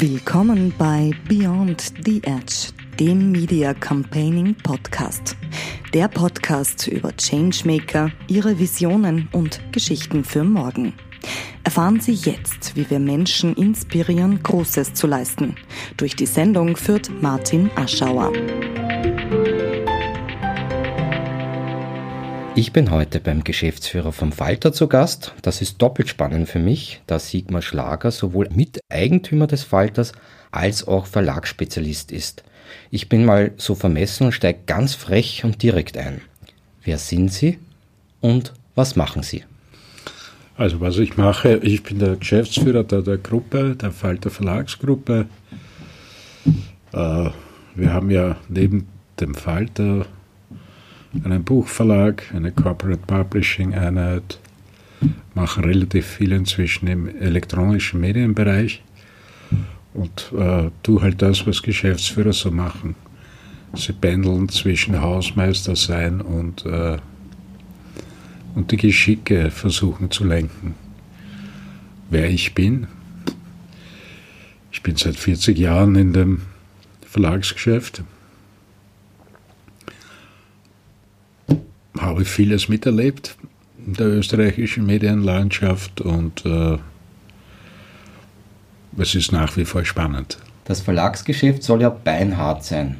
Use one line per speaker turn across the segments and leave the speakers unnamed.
Willkommen bei Beyond the Edge, dem Media Campaigning Podcast. Der Podcast über Changemaker, ihre Visionen und Geschichten für morgen. Erfahren Sie jetzt, wie wir Menschen inspirieren, Großes zu leisten. Durch die Sendung führt Martin Aschauer.
Ich bin heute beim Geschäftsführer vom Falter zu Gast. Das ist doppelt spannend für mich, da Sigmar Schlager sowohl Miteigentümer des Falters als auch Verlagsspezialist ist. Ich bin mal so vermessen und steige ganz frech und direkt ein. Wer sind Sie und was machen Sie?
Also was ich mache, ich bin der Geschäftsführer der, der Gruppe, der Falter Verlagsgruppe. Äh, wir haben ja neben dem Falter einen Buchverlag, eine Corporate Publishing Einheit, machen relativ viel inzwischen im elektronischen Medienbereich und äh, tue halt das, was Geschäftsführer so machen. Sie pendeln zwischen Hausmeister sein und, äh, und die Geschicke versuchen zu lenken. Wer ich bin, ich bin seit 40 Jahren in dem Verlagsgeschäft, habe vieles miterlebt in der österreichischen Medienlandschaft und äh, es ist nach wie vor spannend.
Das Verlagsgeschäft soll ja beinhart sein.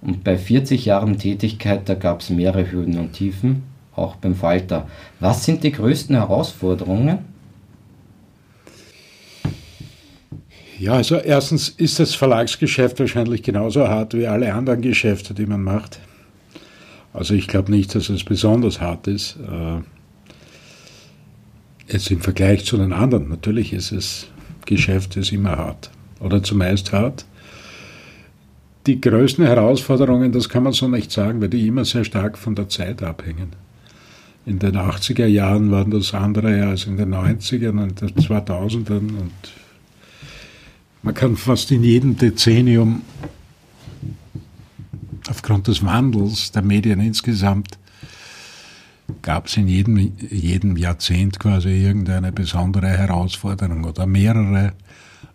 Und bei 40 Jahren Tätigkeit, da gab es mehrere Höhen und Tiefen, auch beim Falter. Was sind die größten Herausforderungen?
Ja, also erstens ist das Verlagsgeschäft wahrscheinlich genauso hart wie alle anderen Geschäfte, die man macht. Also ich glaube nicht, dass es besonders hart ist. Äh, jetzt im Vergleich zu den anderen. Natürlich ist es Geschäft ist immer hart oder zumeist hart. Die größten Herausforderungen, das kann man so nicht sagen, weil die immer sehr stark von der Zeit abhängen. In den 80er Jahren waren das andere als in den 90ern und den 2000ern und man kann fast in jedem Dezennium aufgrund des Wandels der Medien insgesamt gab es in jedem, jedem Jahrzehnt quasi irgendeine besondere Herausforderung oder mehrere.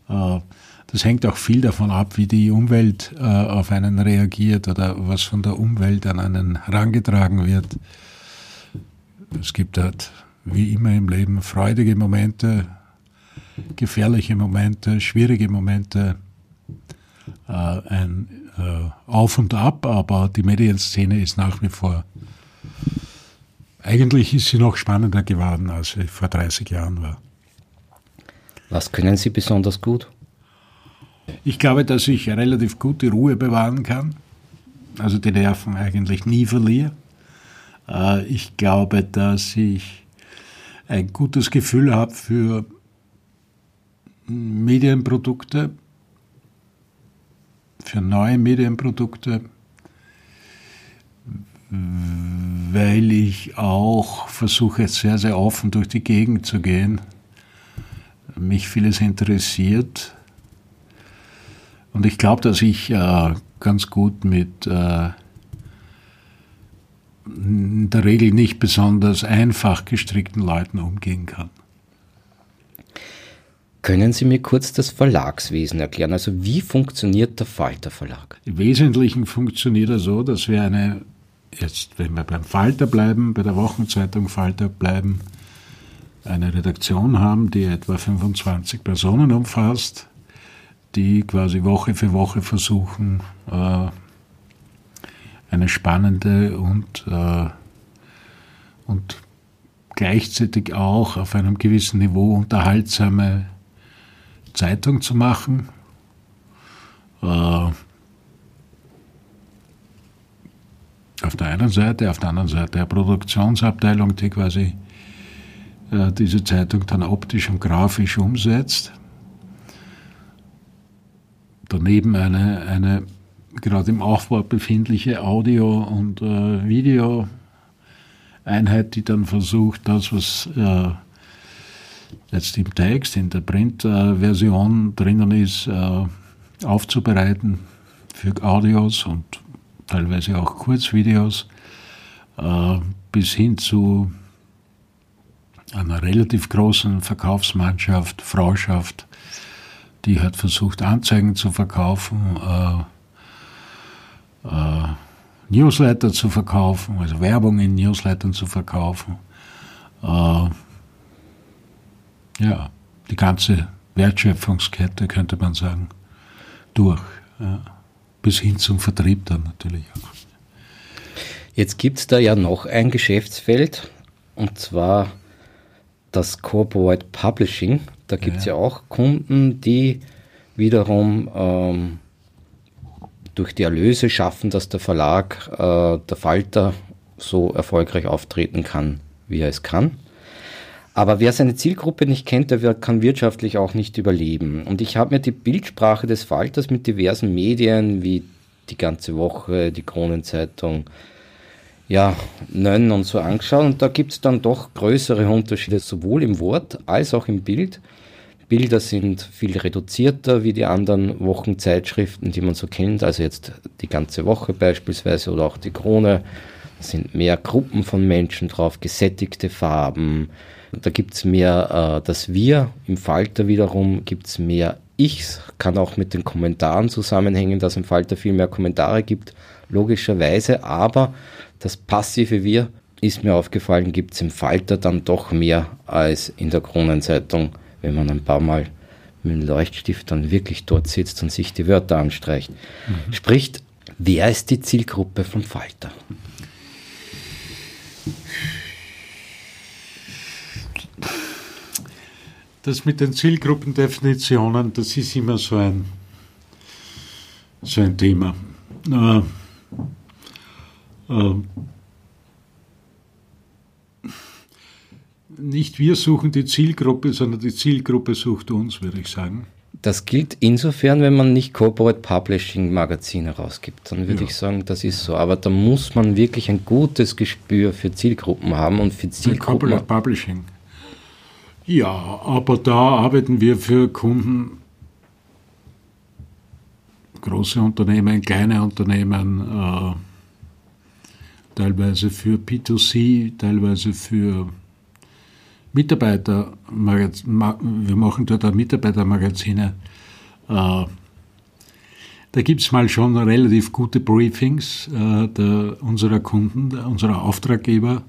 Äh, das hängt auch viel davon ab, wie die Umwelt äh, auf einen reagiert oder was von der Umwelt an einen herangetragen wird. Es gibt halt, wie immer im Leben, freudige Momente, gefährliche Momente, schwierige Momente, äh, ein Auf und Ab, aber die Medienszene ist nach wie vor eigentlich ist sie noch spannender geworden, als sie vor 30 Jahren war.
Was können Sie besonders gut?
Ich glaube, dass ich relativ gut die Ruhe bewahren kann, also die Nerven eigentlich nie verliere. Äh, ich glaube, dass ich ein gutes Gefühl habe für Medienprodukte, für neue Medienprodukte, weil ich auch versuche, sehr, sehr offen durch die Gegend zu gehen. Mich vieles interessiert. Und ich glaube, dass ich äh, ganz gut mit äh, in der Regel nicht besonders einfach gestrickten Leuten umgehen kann.
Können Sie mir kurz das Verlagswesen erklären? Also wie funktioniert der Falter Verlag?
Im Wesentlichen funktioniert er so, dass wir eine jetzt, wenn wir beim Falter bleiben, bei der Wochenzeitung Falter bleiben, eine Redaktion haben, die etwa 25 Personen umfasst, die quasi Woche für Woche versuchen, äh, eine spannende und, äh, und gleichzeitig auch auf einem gewissen Niveau unterhaltsame Zeitung zu machen. Äh, auf der einen Seite, auf der anderen Seite eine Produktionsabteilung, die quasi äh, diese Zeitung dann optisch und grafisch umsetzt. Daneben eine, eine gerade im Aufbau befindliche Audio- und äh, Video-Einheit, die dann versucht, das, was äh, jetzt im Text, in der Print-Version drinnen ist, äh, aufzubereiten für Audios und teilweise auch Kurzvideos, äh, bis hin zu einer relativ großen Verkaufsmannschaft, Frauschaft, die hat versucht, Anzeigen zu verkaufen, äh, äh, Newsletter zu verkaufen, also Werbung in Newslettern zu verkaufen. Äh, ja, die ganze Wertschöpfungskette, könnte man sagen, durch. Ja. Bis hin zum Vertrieb dann natürlich auch.
Jetzt gibt es da ja noch ein Geschäftsfeld, und zwar das Corporate Publishing. Da gibt es ja. ja. auch Kunden, die wiederum ähm, durch die Erlöse schaffen, dass der Verlag, äh, der Falter, so erfolgreich auftreten kann, wie er es kann. Aber wer seine Zielgruppe nicht kennt, der kann wirtschaftlich auch nicht überleben. Und ich habe mir die Bildsprache des Falters mit diversen Medien wie die ganze Woche, die Kronenzeitung, ja, Nönn und so angeschaut. Und da gibt es dann doch größere Unterschiede, sowohl im Wort als auch im Bild. Bilder sind viel reduzierter wie die anderen Wochenzeitschriften, die man so kennt. Also jetzt die ganze Woche beispielsweise oder auch die Krone. Da sind mehr Gruppen von Menschen drauf, gesättigte Farben. Da gibt es mehr äh, das Wir. Im Falter wiederum gibt es mehr Ichs. Kann auch mit den Kommentaren zusammenhängen, dass im Falter viel mehr Kommentare gibt, logischerweise. Aber das passive Wir ist mir aufgefallen, gibt es im Falter dann doch mehr als in der Kronenzeitung wenn man ein paar Mal mit dem Leuchtstift dann wirklich dort sitzt und sich die Wörter anstreicht. Mhm. Spricht, wer ist die Zielgruppe vom Falter?
Das mit den Zielgruppendefinitionen, das ist immer so ein, so ein Thema. Äh, äh, nicht wir suchen die Zielgruppe, sondern die Zielgruppe sucht uns, würde ich sagen.
Das gilt insofern, wenn man nicht Corporate Publishing Magazine rausgibt. Dann würde ja. ich sagen, das ist so. Aber da muss man wirklich ein gutes Gespür für Zielgruppen haben und für Zielgruppen.
Corporate Publishing. Ja, aber da arbeiten wir für Kunden, große Unternehmen, kleine Unternehmen, äh, teilweise für P2C, teilweise für Mitarbeiter, wir machen dort auch Mitarbeitermagazine. Äh, da gibt es mal schon relativ gute Briefings äh, der, unserer Kunden, unserer Auftraggeber.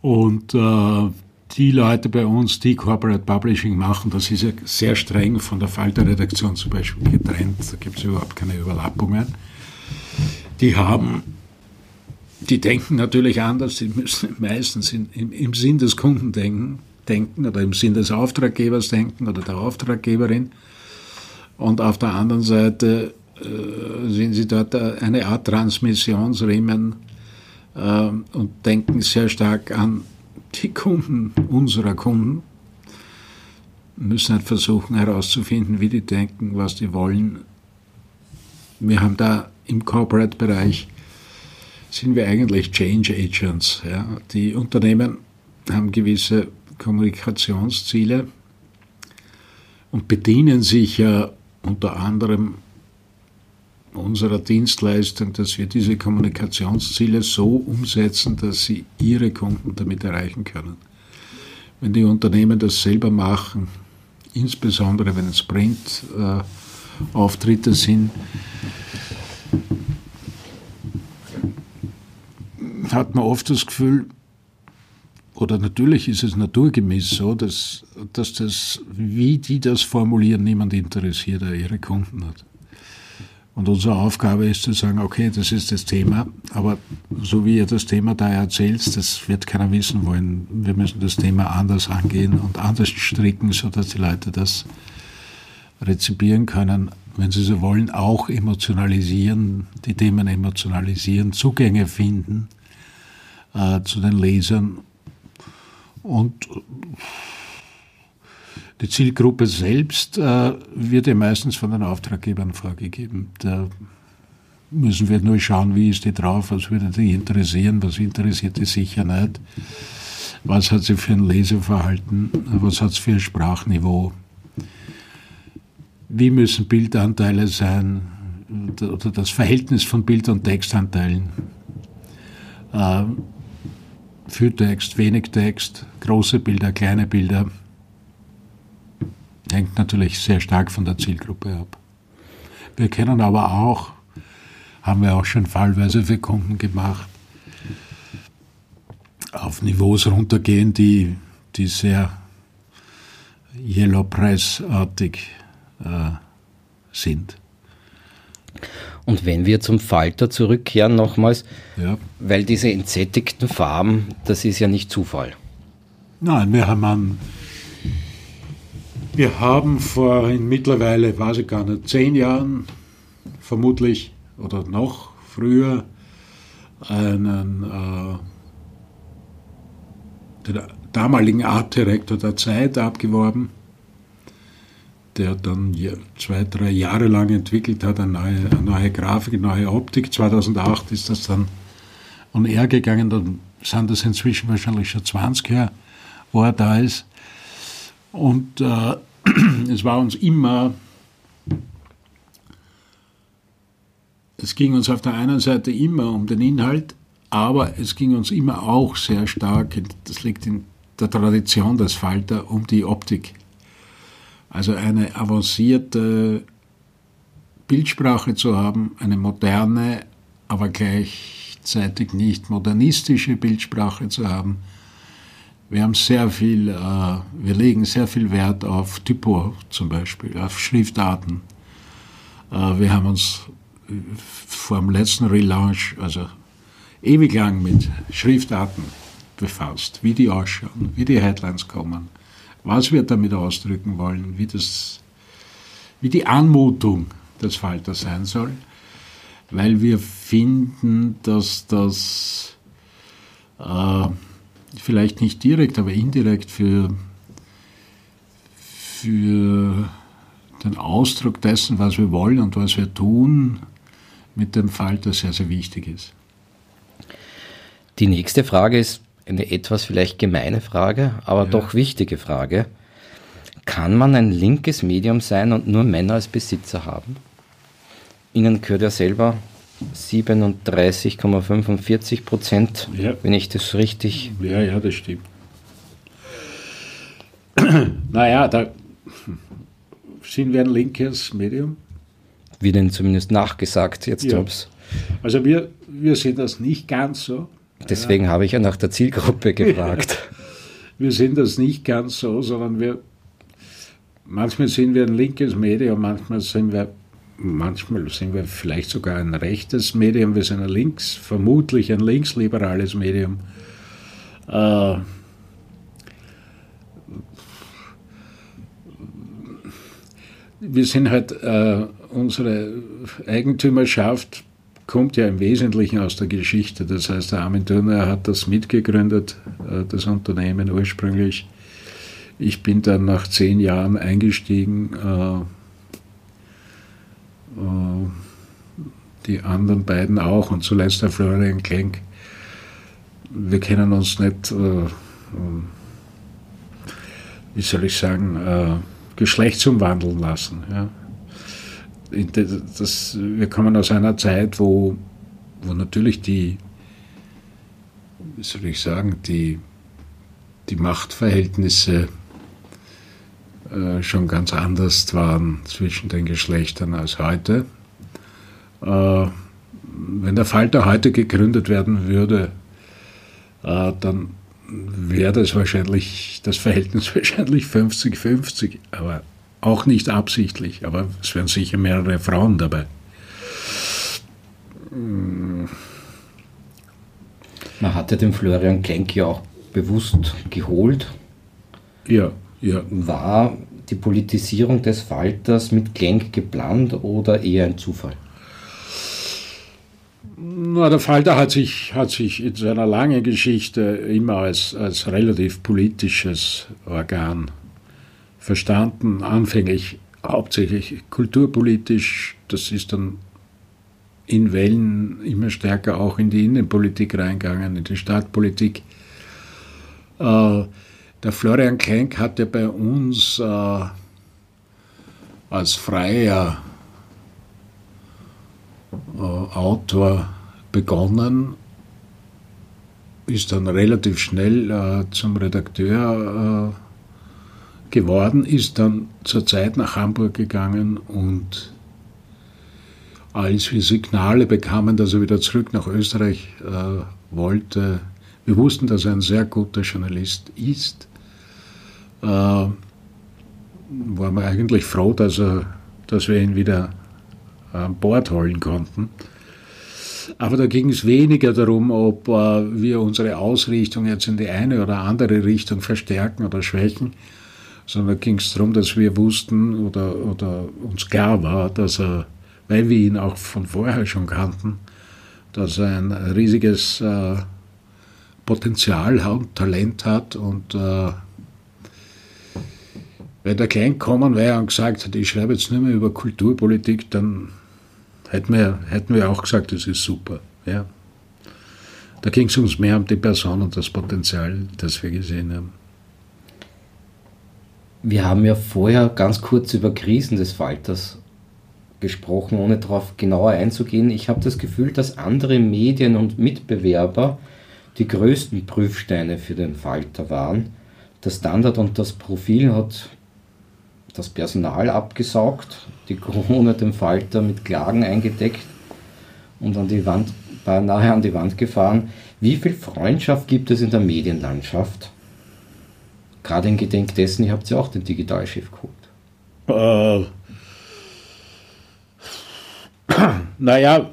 Und äh, die Leute bei uns, die Corporate Publishing machen, das ist ja sehr streng von der Falter-Redaktion zum Beispiel getrennt. Da gibt es überhaupt keine Überlappungen. Die haben die denken natürlich anders, sie müssen meistens in, im, im Sinn des Kunden denken, denken oder im Sinn des Auftraggebers denken oder der Auftraggeberin. Und auf der anderen Seite äh, sind sie dort eine Art Transmissionsriemen äh, und denken sehr stark an die Kunden unserer Kunden. Müssen halt versuchen herauszufinden, wie die denken, was die wollen. Wir haben da im Corporate-Bereich sind wir eigentlich Change Agents. Ja. Die Unternehmen haben gewisse Kommunikationsziele und bedienen sich ja unter anderem unserer Dienstleistung, dass wir diese Kommunikationsziele so umsetzen, dass sie ihre Kunden damit erreichen können. Wenn die Unternehmen das selber machen, insbesondere wenn es Print-Auftritte äh, sind, hat man oft das Gefühl, oder natürlich ist es naturgemäß so, dass, dass das, wie die das formulieren, niemand interessiert, der ihre Kunden hat. Und unsere Aufgabe ist zu sagen, okay, das ist das Thema, aber so wie ihr das Thema da erzählt, das wird keiner wissen wollen. Wir müssen das Thema anders angehen und anders stricken, sodass die Leute das rezipieren können, wenn sie so wollen, auch emotionalisieren, die Themen emotionalisieren, Zugänge finden äh, zu den Lesern. Und die Zielgruppe selbst äh, wird ja meistens von den Auftraggebern vorgegeben. Da müssen wir nur schauen, wie ist die drauf, was würde die interessieren, was interessiert die sicher nicht, was hat sie für ein Leseverhalten, was hat sie für ein Sprachniveau, wie müssen Bildanteile sein oder das Verhältnis von Bild- und Textanteilen. Äh, viel Text, wenig Text, große Bilder, kleine Bilder. Hängt natürlich sehr stark von der Zielgruppe ab. Wir können aber auch, haben wir auch schon fallweise für Kunden gemacht, auf Niveaus runtergehen, die, die sehr Yellow Press-artig äh, sind.
Und wenn wir zum Falter zurückkehren nochmals, ja. weil diese entsättigten Farben, das ist ja nicht Zufall.
Nein, wir haben, einen, wir haben vor mittlerweile, weiß ich gar nicht, zehn Jahren vermutlich oder noch früher einen äh, den damaligen Artdirektor der Zeit abgeworben der dann zwei, drei Jahre lang entwickelt hat, eine neue, eine neue Grafik, eine neue Optik. 2008 ist das dann on air gegangen, dann sind das inzwischen wahrscheinlich schon 20 Jahre, wo er da ist. Und äh, es war uns immer, es ging uns auf der einen Seite immer um den Inhalt, aber es ging uns immer auch sehr stark, das liegt in der Tradition des Falter, um die Optik. Also eine avancierte Bildsprache zu haben, eine moderne, aber gleichzeitig nicht modernistische Bildsprache zu haben. Wir haben sehr viel, äh, wir legen sehr viel Wert auf Typo zum Beispiel, auf Schriftarten. Äh, wir haben uns vor dem letzten Relaunch, also ewig lang mit Schriftarten befasst, wie die ausschauen, wie die Headlines kommen was wir damit ausdrücken wollen, wie, das, wie die Anmutung des Falters sein soll, weil wir finden, dass das äh, vielleicht nicht direkt, aber indirekt für, für den Ausdruck dessen, was wir wollen und was wir tun, mit dem Falter sehr, sehr wichtig ist.
Die nächste Frage ist eine etwas vielleicht gemeine Frage, aber ja. doch wichtige Frage. Kann man ein linkes Medium sein und nur Männer als Besitzer haben? Ihnen gehört ja selber 37,45 Prozent, ja. wenn ich das richtig.
Ja, ja, das stimmt. naja, da sind wir ein linkes Medium.
Wie denn zumindest nachgesagt jetzt, ja.
Also wir, wir sehen das nicht ganz so.
Deswegen ja. habe ich ja nach der Zielgruppe gefragt.
wir sind das nicht ganz so, sondern wir, manchmal sind wir ein linkes Medium, manchmal sind wir, manchmal sind wir vielleicht sogar ein rechtes Medium, wir sind ein links, vermutlich ein linksliberales Medium. Äh, wir sind halt äh, unsere Eigentümerschaft kommt ja im Wesentlichen aus der Geschichte. Das heißt, der Armin Dürner hat das mitgegründet, äh, das Unternehmen ursprünglich. Ich bin dann nach zehn Jahren eingestiegen. Äh, die anderen beiden auch und zuletzt der Florian Klenk. Wir kennen uns nicht, wie soll ich sagen, geschlechtsumwandeln lassen. Ja das, wir kommen aus einer Zeit, wo, wo natürlich die, wie soll ich sagen, die, die Machtverhältnisse äh, schon ganz anders waren zwischen den Geschlechtern als heute. Äh, wenn der Falter heute gegründet werden würde, äh, dann wäre das wahrscheinlich, das Verhältnis wahrscheinlich 50-50. Aber auch nicht absichtlich, aber es wären sicher mehrere Frauen dabei.
Man hatte den Florian Klenk ja auch bewusst geholt.
Ja, ja.
War die Politisierung des Falters mit Klenk geplant oder eher ein Zufall?
Na, der Falter hat sich, hat sich in seiner langen Geschichte immer als, als relativ politisches Organ verstanden, anfänglich hauptsächlich kulturpolitisch, das ist dann in Wellen immer stärker auch in die Innenpolitik reingegangen, in die Stadtpolitik. Äh, der Florian Klenk hatte bei uns äh, als freier äh, Autor begonnen, ist dann relativ schnell zum Redakteur geworden, ist dann zur Zeit nach Hamburg gegangen und als wir Signale bekamen, dass er wieder zurück nach Österreich äh, wollte, wir wussten, dass er ein sehr guter Journalist ist, äh, waren wir eigentlich froh, dass, er, dass wir ihn wieder an Bord holen konnten. Aber da ging es weniger darum, ob äh, wir unsere Ausrichtung jetzt in die eine oder andere Richtung verstärken oder schwächen, sondern ging es darum, dass wir wussten oder, oder uns klar war, dass er, weil wir ihn auch von vorher schon kannten, dass er ein riesiges äh, Potenzial und Talent hat und äh, wenn der Klein gekommen wäre und gesagt hat, ich schreibe jetzt nicht mehr über Kulturpolitik, dann hätten wir, hätten wir auch gesagt, das ist super. Ja. Da ging es uns mehr um die Person und das Potenzial, das wir gesehen haben.
Wir haben ja vorher ganz kurz über Krisen des Falters gesprochen, ohne darauf genauer einzugehen. Ich habe das Gefühl, dass andere Medien und Mitbewerber die größten Prüfsteine für den Falter waren. Das Standard und das Profil hat das Personal abgesaugt, die Krone dem Falter mit Klagen eingedeckt und an die Wand, beinahe an die Wand gefahren. Wie viel Freundschaft gibt es in der Medienlandschaft? Gerade in Gedenk dessen, ihr habt ja auch den Digitalchef geholt.
Äh, naja,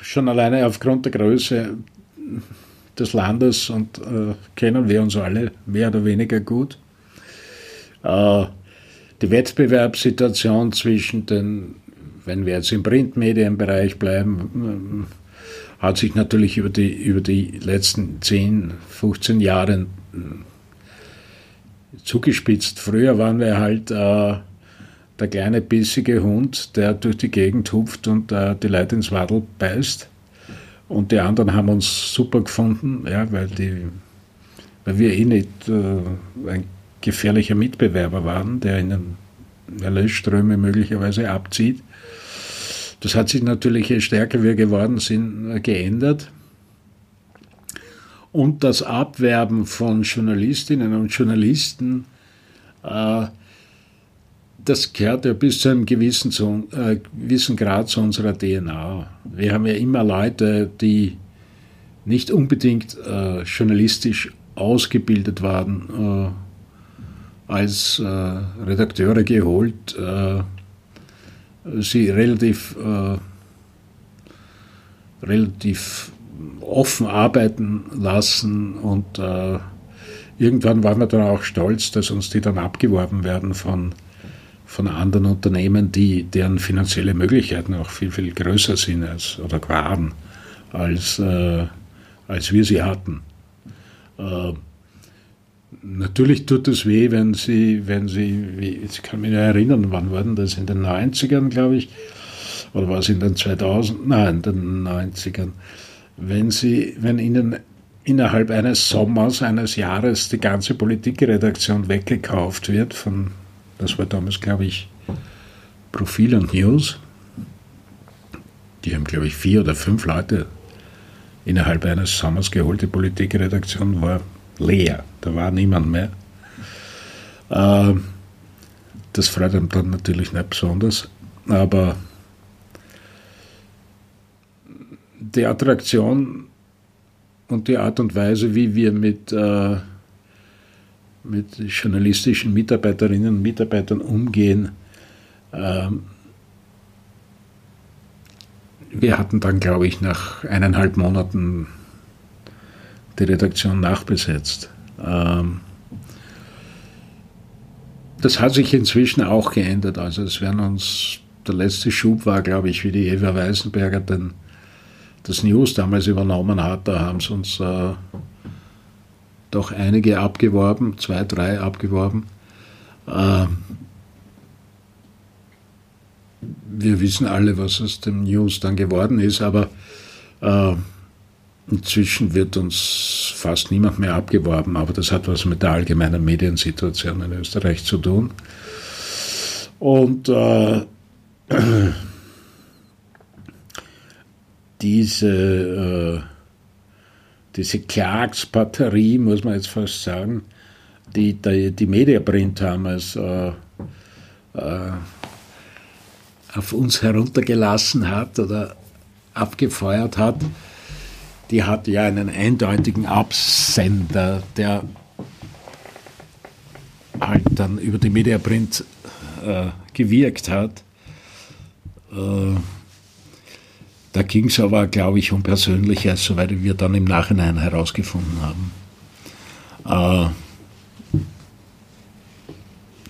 schon alleine aufgrund der Größe des Landes und äh, kennen wir uns alle mehr oder weniger gut. Äh, die Wettbewerbssituation zwischen den, wenn wir jetzt im Printmedienbereich bleiben, äh, hat sich natürlich über die, über die letzten 10, 15 Jahre äh, zugespitzt. Früher waren wir halt äh, der kleine bissige Hund, der durch die Gegend hupft und äh, die Leute ins Wadel beißt. Und die anderen haben uns super gefunden, ja, weil, die, weil wir eh nicht äh, ein gefährlicher Mitbewerber waren, der ihnen Erlösströme möglicherweise abzieht. Das hat sich natürlich, je stärker wir geworden sind, geändert. Und das Abwerben von Journalistinnen und Journalisten, äh, das gehört ja bis zu einem gewissen, zu, äh, gewissen Grad zu unserer DNA. Wir haben ja immer Leute, die nicht unbedingt äh, journalistisch ausgebildet waren, äh, als äh, Redakteure geholt, äh, sie relativ, äh, relativ offen arbeiten lassen und irgendwann waren wir dann auch stolz, dass uns die dann abgeworben werden von von anderen Unternehmen, die, deren finanzielle Möglichkeiten auch viel, viel größer sind als, oder waren, als, äh, als wir sie hatten. Äh, natürlich tut es weh, wenn sie, wenn sie, ich kann mich erinnern, wann war denn das? In den 90ern, glaube ich, oder war es in den 2000? Nein, in den 90ern. Wenn sie, wenn ihnen innerhalb eines Sommers, eines Jahres die ganze Politikredaktion weggekauft wird von das war damals, glaube ich, Profil und News. Die haben, glaube ich, vier oder fünf Leute innerhalb eines Sommers geholt. Die Politikredaktion war leer. Da war niemand mehr. Ähm, das freut einem dann natürlich nicht besonders. Aber die Attraktion und die Art und Weise, wie wir mit äh, mit journalistischen Mitarbeiterinnen und Mitarbeitern umgehen. Ähm, wir hatten dann, glaube ich, nach eineinhalb Monaten die Redaktion nachbesetzt. Ähm, das hat sich inzwischen auch geändert. Also es werden uns, der letzte Schub war, glaube ich, wie die Eva Weisenberger den, das News damals übernommen hat. Da haben sie uns äh, doch einige abgeworben, zwei, drei abgeworben. Ähm, wir wissen alle, was aus dem News dann geworden ist, aber äh, inzwischen wird uns fast niemand mehr abgeworben, aber das hat was mit der allgemeinen Mediensituation in Österreich zu tun. Und äh, diese äh, diese Klagsbatterie, muss man jetzt fast sagen, die die, die Mediaprint damals äh, äh, auf uns heruntergelassen hat oder abgefeuert hat, die hat ja einen eindeutigen Absender, der halt dann über die Mediaprint äh, gewirkt hat. Äh, da ging es aber, glaube ich, um Persönliches, soweit wir dann im Nachhinein herausgefunden haben. Äh,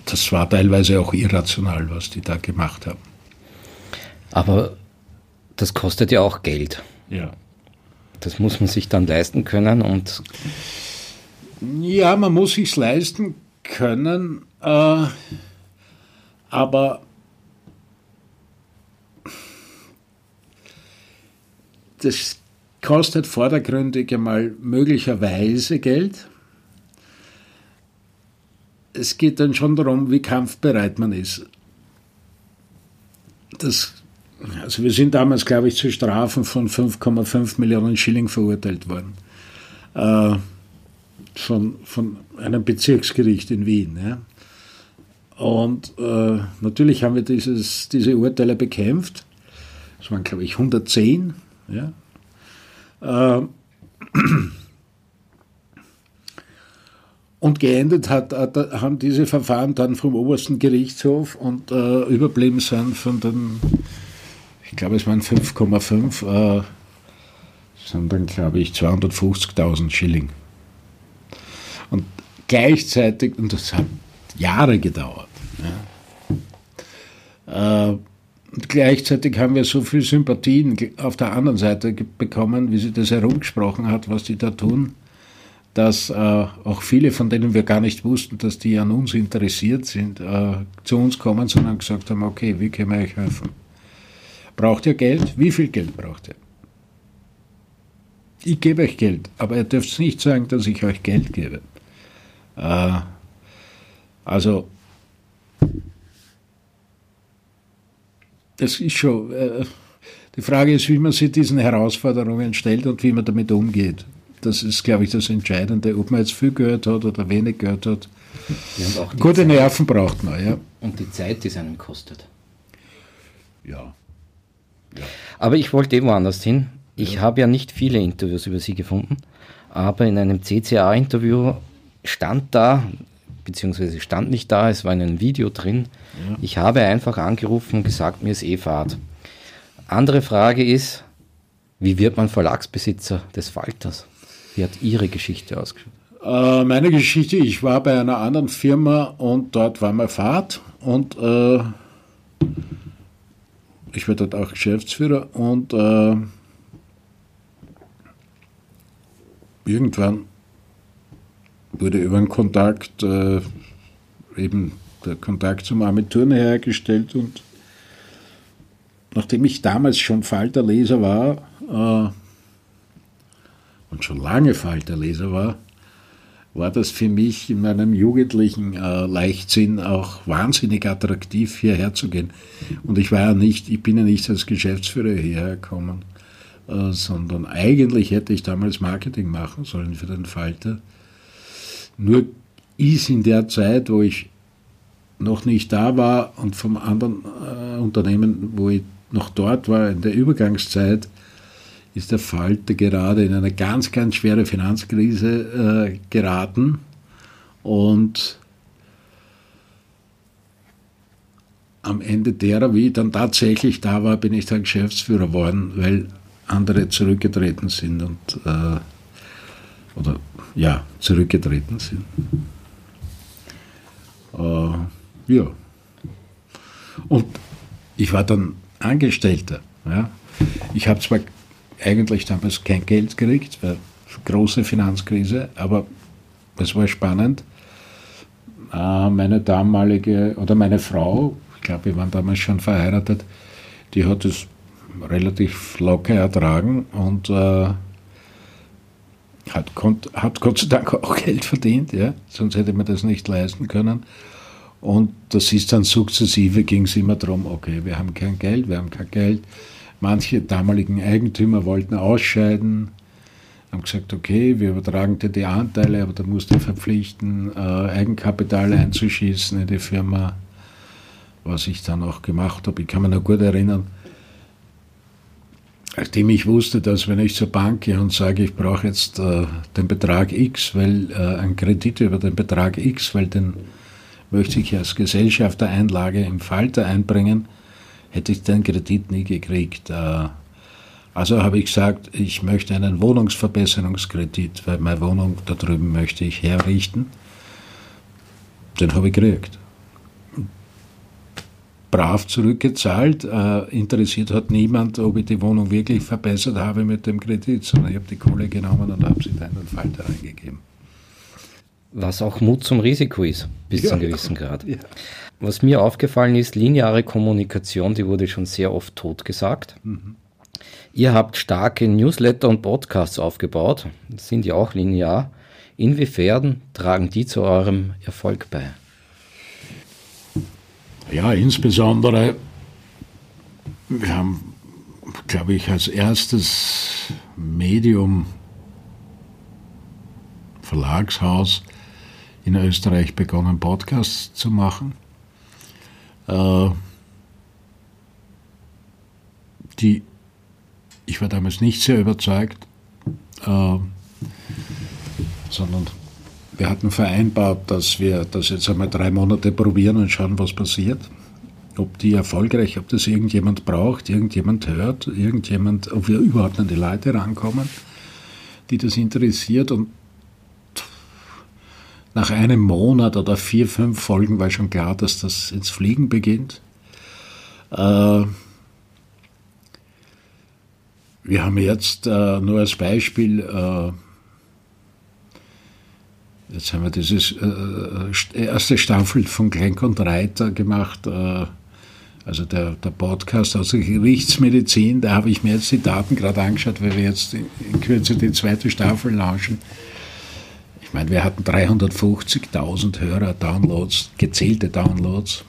das war teilweise auch irrational, was die da gemacht haben.
Aber das kostet ja auch Geld.
Ja.
Das muss man sich dann leisten können und.
Ja, man muss sich leisten können, äh, aber das kostet vordergründig einmal möglicherweise Geld. Es geht dann schon darum, wie kampfbereit man ist. Das, also wir sind damals, glaube ich, zu Strafen von 5,5 Millionen Schilling verurteilt worden. Äh, von, von einem Bezirksgericht in Wien. Ja. Und äh, natürlich haben wir dieses, diese Urteile bekämpft. Es waren, glaube ich, 110 ja? Äh, und geendet hat, haben diese Verfahren dann vom obersten Gerichtshof und äh, überblieben sind von den, ich glaube es waren 5,5, äh, sind dann glaube ich 250.000 Schilling. Und gleichzeitig, und das hat Jahre gedauert, ja, äh, und gleichzeitig haben wir so viel Sympathien auf der anderen Seite bekommen, wie sie das herumgesprochen hat, was die da tun, dass äh, auch viele, von denen wir gar nicht wussten, dass die an uns interessiert sind, äh, zu uns kommen, sondern gesagt haben, okay, wie können wir euch helfen? Braucht ihr Geld? Wie viel Geld braucht ihr? Ich gebe euch Geld, aber ihr dürft nicht sagen, dass ich euch Geld gebe. Äh, also das ist schon, äh, die Frage ist, wie man sich diesen Herausforderungen stellt und wie man damit umgeht. Das ist, glaube ich, das Entscheidende, ob man jetzt viel gehört hat oder wenig gehört hat. Ja, Gute Zeit, Nerven braucht man, ja.
Und die Zeit, die es einem kostet.
Ja.
Ja. Aber ich wollte eben woanders hin. Ich ja. habe ja nicht viele Interviews über Sie gefunden, aber in einem CCA-Interview stand da, beziehungsweise stand nicht da, es war in einem Video drin. Ja. Ich habe einfach angerufen und gesagt, mir ist eh Fahrt. Andere Frage ist, wie wird man Verlagsbesitzer des Falters? Wie hat Ihre Geschichte ausgeschaut?
Äh, meine Geschichte, ich war bei einer anderen Firma und dort war mein Fahrt und äh, ich war dort auch Geschäftsführer und äh, irgendwann wurde über einen Kontakt äh, eben der Kontakt zum Armaturen hergestellt und nachdem ich damals schon Falterleser war äh, und schon lange Falterleser war, war das für mich in meinem jugendlichen äh, Leichtsinn auch wahnsinnig attraktiv, hierher zu gehen. Und ich war ja nicht, ich bin ja nicht als Geschäftsführer hierher gekommen, äh, sondern eigentlich hätte ich damals Marketing machen sollen für den Falter. Nur ist in der Zeit, wo ich noch nicht da war und vom anderen äh, Unternehmen, wo ich noch dort war, in der Übergangszeit, ist der Falter gerade in eine ganz, ganz schwere Finanzkrise äh, geraten. Und am Ende derer, wie ich dann tatsächlich da war, bin ich dann Geschäftsführer geworden, weil andere zurückgetreten sind und äh, oder ja, zurückgetreten sind. Äh, ja. Und ich war dann Angestellter. Ja. Ich habe zwar eigentlich damals kein Geld gekriegt, weil große Finanzkrise, aber es war spannend. Äh, meine damalige oder meine Frau, ich glaube, wir waren damals schon verheiratet, die hat es relativ locker ertragen und äh, hat, hat Gott sei Dank auch Geld verdient, ja? sonst hätte man das nicht leisten können. Und das ist dann sukzessive, ging es immer darum, okay, wir haben kein Geld, wir haben kein Geld. Manche damaligen Eigentümer wollten ausscheiden. haben gesagt, okay, wir übertragen dir die Anteile, aber da musst du verpflichten, äh, Eigenkapital einzuschießen in die Firma, was ich dann auch gemacht habe. Ich kann mich noch gut erinnern, nachdem ich wusste, dass wenn ich zur Bank gehe und sage, ich brauche jetzt äh, den Betrag X, weil äh, ein Kredit über den Betrag X, weil den möchte ich als Gesellschaftereinlage im Falter einbringen, hätte ich den Kredit nie gekriegt. Äh, also habe ich gesagt, ich möchte einen Wohnungsverbesserungskredit, weil meine Wohnung da drüben möchte ich herrichten. Den habe ich gekriegt brav zurückgezahlt. Äh, interessiert hat niemand, ob ich die Wohnung wirklich verbessert habe mit dem Kredit, sondern ich habe die Kohle genommen und habe sie da in den Falter reingegeben.
Was auch Mut zum Risiko ist, bis ja. zu einem gewissen Grad. Ja. Was mir aufgefallen ist, lineare Kommunikation, die wurde schon sehr oft totgesagt. Mhm. Ihr habt starke Newsletter und Podcasts aufgebaut, sind ja auch linear. Inwiefern tragen die zu eurem Erfolg bei?
Ja, insbesondere, wir haben, glaube ich, als erstes Medium, Verlagshaus in Österreich begonnen, Podcasts zu machen. Äh, die, ich war damals nicht sehr überzeugt, äh, sondern wir hatten vereinbart, dass wir das jetzt einmal drei Monate probieren und schauen, was passiert. Ob die erfolgreich, ob das irgendjemand braucht, irgendjemand hört, irgendjemand, ob wir überhaupt an die Leute rankommen, die das interessiert. Und nach einem Monat oder vier, fünf Folgen war schon klar, dass das ins Fliegen beginnt. Äh, wir haben jetzt äh, nur als Beispiel äh, Jetzt haben wir diese äh, erste Staffel von Klenk und Reiter gemacht, also der, der Podcast aus der Gerichtsmedizin. Da habe ich mir jetzt die Daten gerade angeschaut, weil wir jetzt in Kürze die zweite Staffel launchen. Ich meine, wir hatten 350.000 Hörer, Downloads, gezählte Downloads.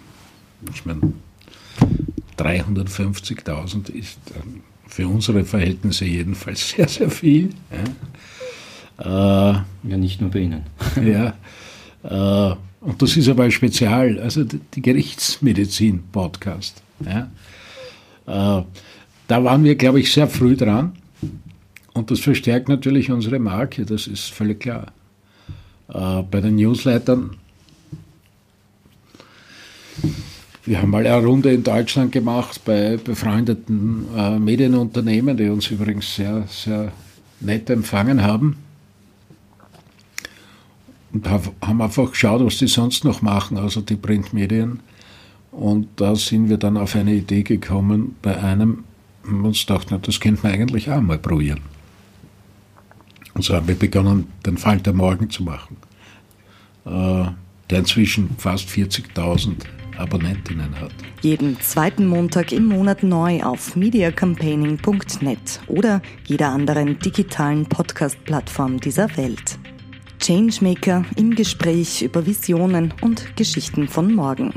Ich meine, 350.000 ist für unsere Verhältnisse jedenfalls sehr, sehr viel. Ja.
Äh, ja, nicht nur bei Ihnen.
ja. Äh, und das ist aber ein Spezial, also die Gerichtsmedizin-Podcast. Ja. Äh, da waren wir, glaube ich, sehr früh dran. Und das verstärkt natürlich unsere Marke, das ist völlig klar. Äh, bei den Newslettern, wir haben mal eine Runde in Deutschland gemacht bei befreundeten äh, Medienunternehmen, die uns übrigens sehr, sehr nett empfangen haben und haben einfach geschaut, was die sonst noch machen, also die Printmedien. Und da sind wir dann auf eine Idee gekommen bei einem, und uns dachten, das könnte man eigentlich auch mal probieren. Und so haben wir begonnen, den Falter Morgen zu machen, der inzwischen fast 40.000 Abonnentinnen hat.
Jeden zweiten Montag im Monat neu auf mediacampaigning.net oder jeder anderen digitalen Podcast-Plattform dieser Welt. Changemaker im Gespräch über Visionen und Geschichten von morgen.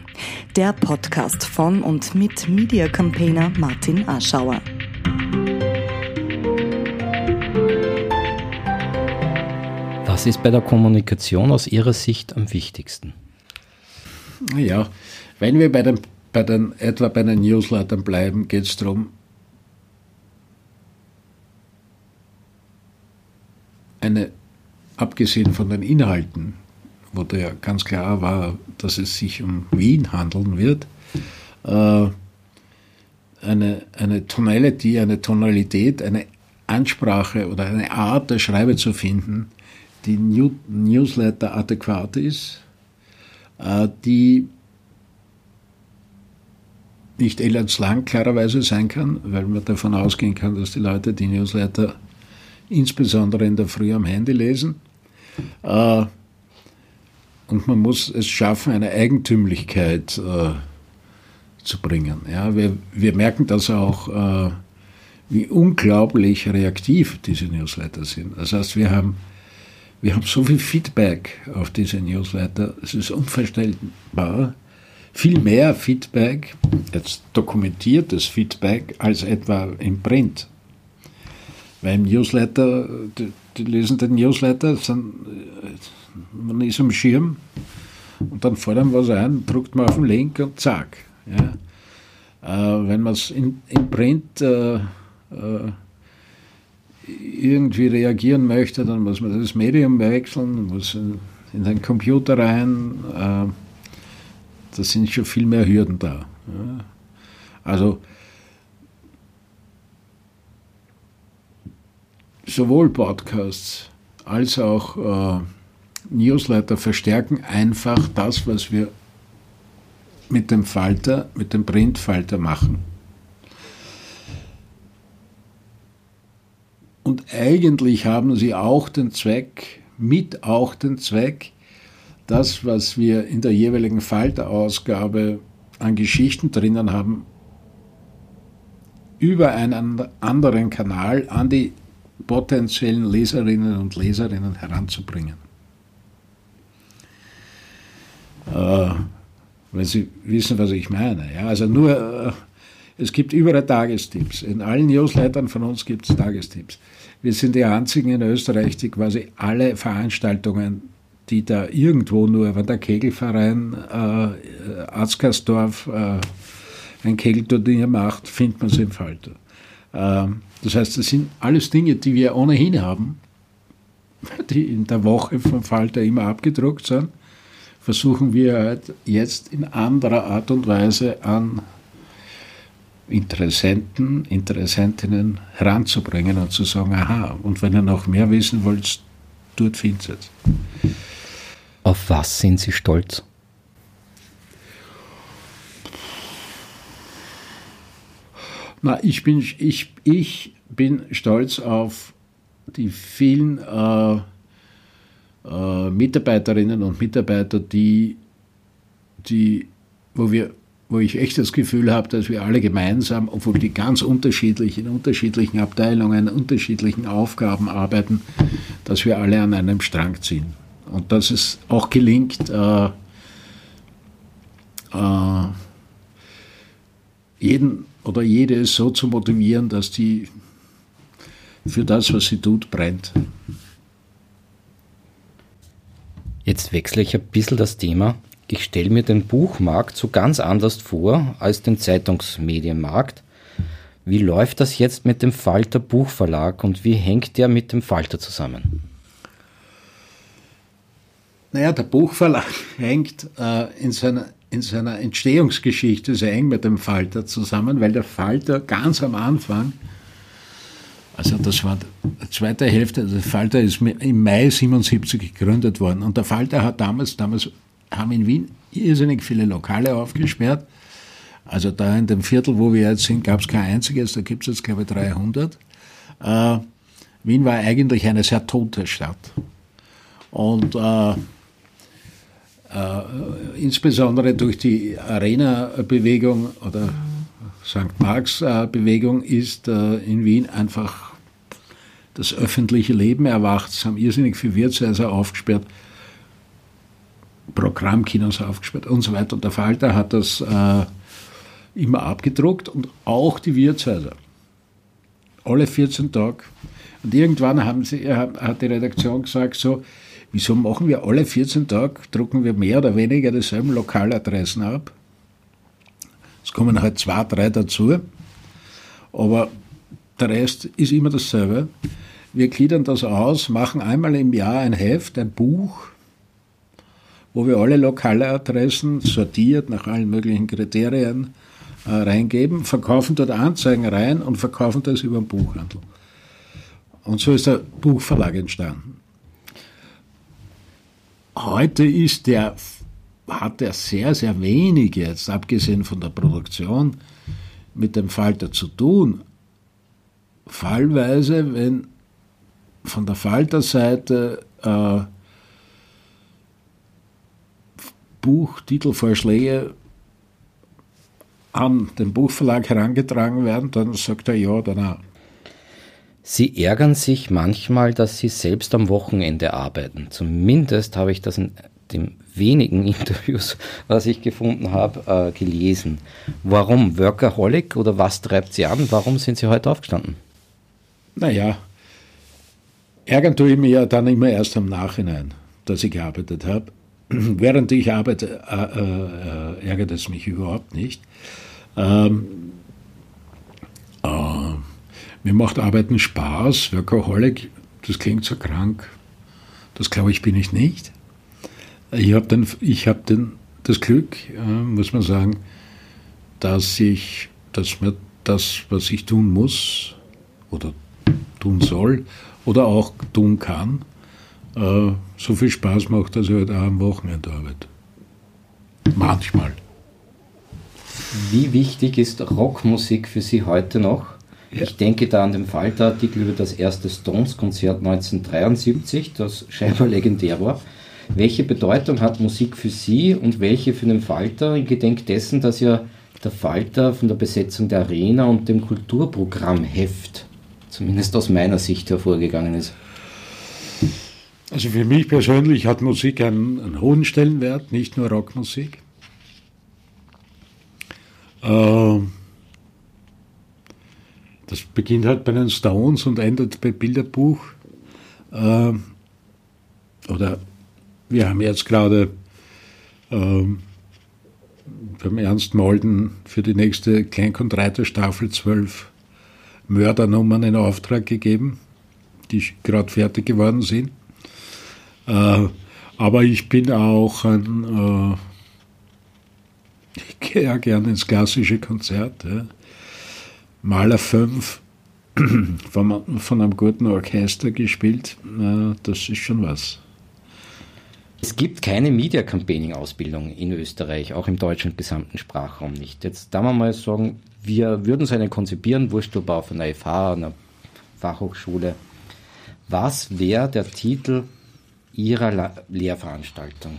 Der Podcast von und mit Media Campaigner Martin Aschauer.
Was ist bei der Kommunikation aus Ihrer Sicht am wichtigsten?
Ja, wenn wir bei den, bei den etwa bei den Newslettern bleiben, geht es darum, eine abgesehen von den Inhalten, wo ja ganz klar war, dass es sich um Wien handeln wird, äh, eine, eine Tonality, eine Tonalität, eine Ansprache oder eine Art der Schreibe zu finden, die New Newsletter adäquat ist, äh, die nicht elendslang klarerweise sein kann, weil man davon ausgehen kann, dass die Leute die Newsletter insbesondere in der Früh am Handy lesen. Äh, und man muss es schaffen, eine Eigentümlichkeit äh, zu bringen. Ja, wir, wir merken das auch, wie unglaublich reaktiv diese Newsletter sind. Das heißt, wir haben, wir haben so viel Feedback auf diese Newsletter, es ist unvorstellbar. Viel mehr Feedback, jetzt dokumentiertes Feedback, als etwa im Print. Weil im Newsletter, die lesen den Newsletter, sind, man ist am Schirm und dann fällt einem was ein, drückt man auf den Link und zack. Ja. Äh, wenn man es in, Print äh, äh, irgendwie reagieren möchte, dann muss man das Medium wechseln, muss in, den Computer rein. Äh, da sind schon viel mehr Hürden da. Also sowohl Podcasts als auch äh, Newsletter verstärken einfach das, was wir mit dem Falter, mit dem Printfalter machen. Und eigentlich haben sie auch den Zweck, mit auch den Zweck, das, was wir in der jeweiligen Falterausgabe an Geschichten drinnen haben, über einen anderen Kanal an die potenziellen Leserinnen und Leserinnen heranzubringen. Äh, wenn Sie wissen, was ich meine. Ja, also nur, äh, es gibt überall Tagestipps. In allen Newslettern von uns gibt es Tagestipps. Wir sind die einzigen in Österreich, die quasi alle Veranstaltungen, die da irgendwo nur, wenn der Kegelverein äh, Arzgersdorf äh, ein Kegelturnier macht, findet man sie im Falter. Ähm, das heißt, das sind alles Dinge, die wir ohnehin haben, die in der Woche vom Falter immer abgedruckt sind versuchen wir halt jetzt in anderer Art und Weise an Interessenten, Interessentinnen heranzubringen und zu sagen, aha, und wenn ihr noch mehr wissen wollt, dort findet ihr es.
Auf was sind Sie stolz?
Na, ich bin, ich, ich bin stolz auf die vielen äh, äh, Mitarbeiterinnen und Mitarbeiter, die, die, wo, wir, wo ich echt das Gefühl habe, dass wir alle gemeinsam, obwohl die ganz unterschiedlich in unterschiedlichen Abteilungen, unterschiedlichen Aufgaben arbeiten, dass wir alle an einem Strang ziehen. Und dass es auch gelingt, äh, äh, jeden oder jede so zu motivieren, dass die für das, was sie tut, brennt.
Jetzt wechsle ich ein bisschen das Thema. Ich stelle mir den Buchmarkt so ganz anders vor als den Zeitungsmedienmarkt. Wie läuft das jetzt mit dem Falter Buchverlag und wie hängt der mit dem Falter zusammen?
Naja, der Buchverlag hängt äh, in, seiner, in seiner Entstehungsgeschichte sehr eng mit dem Falter zusammen, weil der Falter ganz am Anfang also das war die zweite Hälfte. Der Falter ist im Mai 77 gegründet worden. Und der Falter hat damals, damals haben in Wien irrsinnig viele Lokale aufgesperrt. Also da in dem Viertel, wo wir jetzt sind, gab es kein einziges, da gibt es jetzt glaube ich 300. Äh, Wien war eigentlich eine sehr tote Stadt. Und äh, äh, insbesondere durch die Arena-Bewegung oder St. Marx-Bewegung ist äh, in Wien einfach das öffentliche Leben erwacht. Es haben irrsinnig viele Wirtshäuser aufgesperrt, Programmkinos aufgesperrt und so weiter. Und der Falter hat das äh, immer abgedruckt und auch die Wirtshäuser. Alle 14 Tage. Und irgendwann haben sie, hat die Redaktion gesagt, so, wieso machen wir alle 14 Tage, drucken wir mehr oder weniger dieselben Lokaladressen ab? Es kommen halt zwei, drei dazu, aber der Rest ist immer dasselbe. Wir gliedern das aus, machen einmal im Jahr ein Heft, ein Buch, wo wir alle lokale Adressen sortiert nach allen möglichen Kriterien äh, reingeben, verkaufen dort Anzeigen rein und verkaufen das über den Buchhandel. Und so ist der Buchverlag entstanden. Heute ist der hat er sehr, sehr wenig jetzt, abgesehen von der Produktion, mit dem Falter zu tun. Fallweise, wenn von der Falterseite äh, Buchtitelvorschläge an den Buchverlag herangetragen werden, dann sagt er ja oder nein.
Sie ärgern sich manchmal, dass Sie selbst am Wochenende arbeiten. Zumindest habe ich das in den wenigen Interviews, was ich gefunden habe, äh, gelesen. Warum? Workaholic oder was treibt Sie an? Warum sind Sie heute aufgestanden?
Naja, ärgern tue ich mich ja dann immer erst am Nachhinein, dass ich gearbeitet habe. Während ich arbeite, äh, äh, ärgert es mich überhaupt nicht. Ähm, äh, mir macht Arbeiten Spaß. Workaholic, das klingt so krank. Das glaube ich, bin ich nicht. Ich habe den, ich hab den, das Glück, äh, muss man sagen, dass ich, dass mir das, was ich tun muss oder tun soll oder auch tun kann, so viel Spaß macht, dass ich halt auch am Wochenende arbeite. Manchmal.
Wie wichtig ist Rockmusik für Sie heute noch? Ja. Ich denke da an den Falter-Artikel über das erste Stones-Konzert 1973, das scheinbar legendär war. Welche Bedeutung hat Musik für Sie und welche für den Falter in Gedenk dessen, dass ja der Falter von der Besetzung der Arena und dem Kulturprogrammheft, zumindest aus meiner Sicht, hervorgegangen ist?
Also für mich persönlich hat Musik einen, einen hohen Stellenwert, nicht nur Rockmusik. Äh, das beginnt halt bei den Stones und endet bei Bilderbuch. Äh, oder wir haben jetzt gerade ähm, beim Ernst Molden für die nächste Kleinkonreiter-Staffel zwölf Mördernummern in Auftrag gegeben, die gerade fertig geworden sind. Äh, aber ich bin auch ein, äh, ich gehe ja gerne ins klassische Konzert. Ja. Maler 5 von, von einem guten Orchester gespielt, äh, das ist schon was.
Es gibt keine Media Campaigning Ausbildung in Österreich, auch im deutschen gesamten Sprachraum nicht. Jetzt da wir mal sagen, wir würden so eine konzipieren, wurscht ob auf einer FH, einer Fachhochschule. Was wäre der Titel Ihrer La Lehrveranstaltung?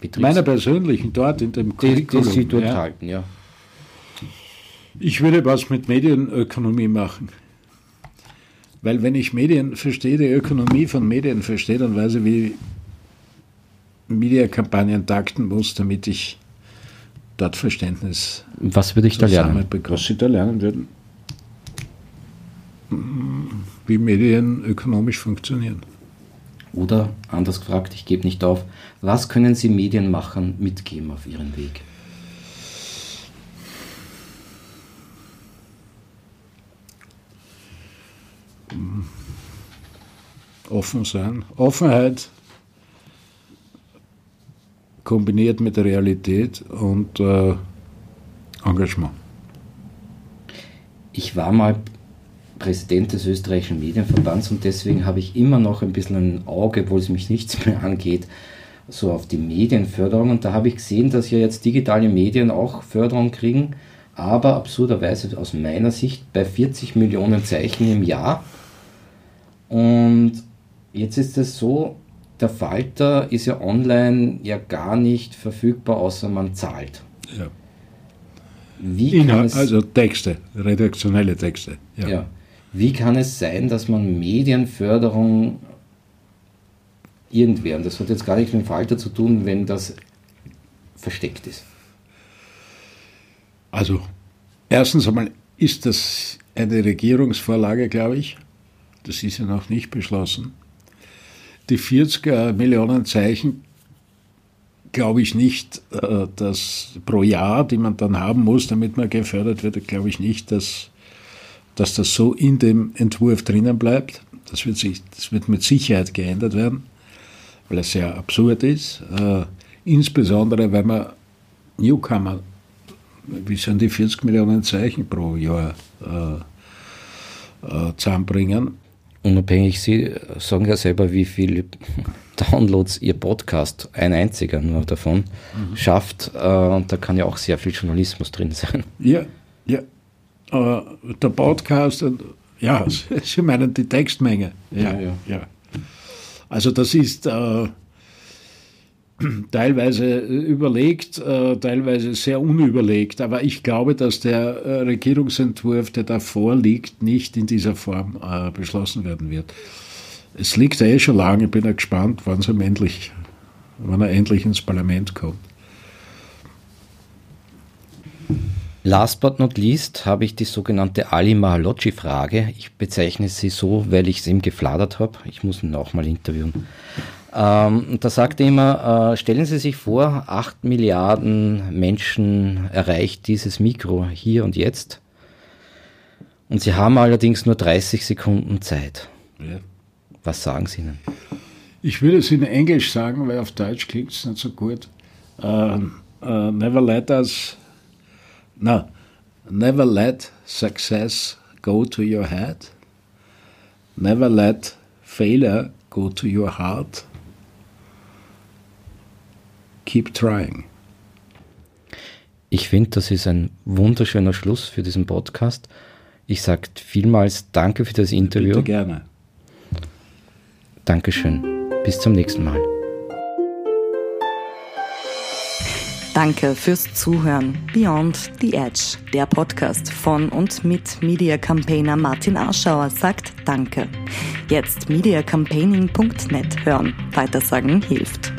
Betriebs Meiner persönlichen, dort in dem
Curriculum. Die, die Sie dort ja. halten, ja.
Ich würde was mit Medienökonomie machen. Weil wenn ich Medien verstehe, die Ökonomie von Medien verstehe, dann weiß ich, wie Mediakampagnen takten muss, damit ich dort Verständnis
Was würde ich da lernen?
Was Sie da lernen würden? Wie Medien ökonomisch funktionieren.
Oder anders gefragt, ich gebe nicht auf, was können Sie Medienmachern mitgeben auf Ihren Weg?
Offen sein. Offenheit kombiniert mit der Realität und äh, Engagement.
Ich war mal Präsident des österreichischen Medienverbands und deswegen habe ich immer noch ein bisschen ein Auge, obwohl es mich nichts mehr angeht, so auf die Medienförderung. Und da habe ich gesehen, dass ja jetzt digitale Medien auch Förderung kriegen, aber absurderweise aus meiner Sicht bei 40 Millionen Zeichen im Jahr. Und jetzt ist es so, der Falter ist ja online ja gar nicht verfügbar, außer man zahlt. Ja.
Wie Inhalt, also Texte, redaktionelle Texte.
Ja. ja. Wie kann es sein, dass man Medienförderung irgendwer, und das hat jetzt gar nichts mit dem Falter zu tun, wenn das versteckt ist?
Also, erstens einmal ist das eine Regierungsvorlage, glaube ich. Das ist ja noch nicht beschlossen. Die 40 Millionen Zeichen glaube ich nicht, äh, dass pro Jahr, die man dann haben muss, damit man gefördert wird, glaube ich nicht, dass dass das so in dem Entwurf drinnen bleibt. Das wird, sich, das wird mit Sicherheit geändert werden, weil es sehr absurd ist. Äh, insbesondere, weil man Newcomer, wie sind die 40 Millionen Zeichen pro Jahr äh, äh, zusammenbringen.
Unabhängig, Sie sagen ja selber, wie viele Downloads Ihr Podcast, ein einziger nur davon, mhm. schafft. Äh, und da kann ja auch sehr viel Journalismus drin sein.
Ja, ja. Äh, der Podcast, und, ja, Sie meinen die Textmenge. Ja, ja. ja. ja. Also das ist äh, teilweise überlegt, äh, teilweise sehr unüberlegt, aber ich glaube, dass der äh, Regierungsentwurf, der da vorliegt, nicht in dieser Form äh, beschlossen werden wird. Es liegt ja eh schon lange, ich bin ja gespannt, wann, es endlich, wann er endlich ins Parlament kommt.
Last but not least habe ich die sogenannte Ali Mahalocci-Frage. Ich bezeichne sie so, weil ich es ihm gefladert habe. Ich muss ihn auch mal interviewen. Ähm, da sagt er immer, äh, stellen Sie sich vor, acht Milliarden Menschen erreicht dieses Mikro hier und jetzt. Und Sie haben allerdings nur 30 Sekunden Zeit. Ja. Was sagen Sie ihnen?
Ich würde es in Englisch sagen, weil auf Deutsch klingt es nicht so gut. Uh, uh, never let us, no, never let success go to your head. Never let failure go to your heart. Keep trying.
Ich finde, das ist ein wunderschöner Schluss für diesen Podcast. Ich sage vielmals Danke für das Interview.
Bitte gerne.
Dankeschön. Bis zum nächsten Mal.
Danke fürs Zuhören. Beyond the Edge, der Podcast von und mit Media Campaigner Martin Arschauer sagt Danke. Jetzt mediacampaigning.net hören. Weitersagen hilft.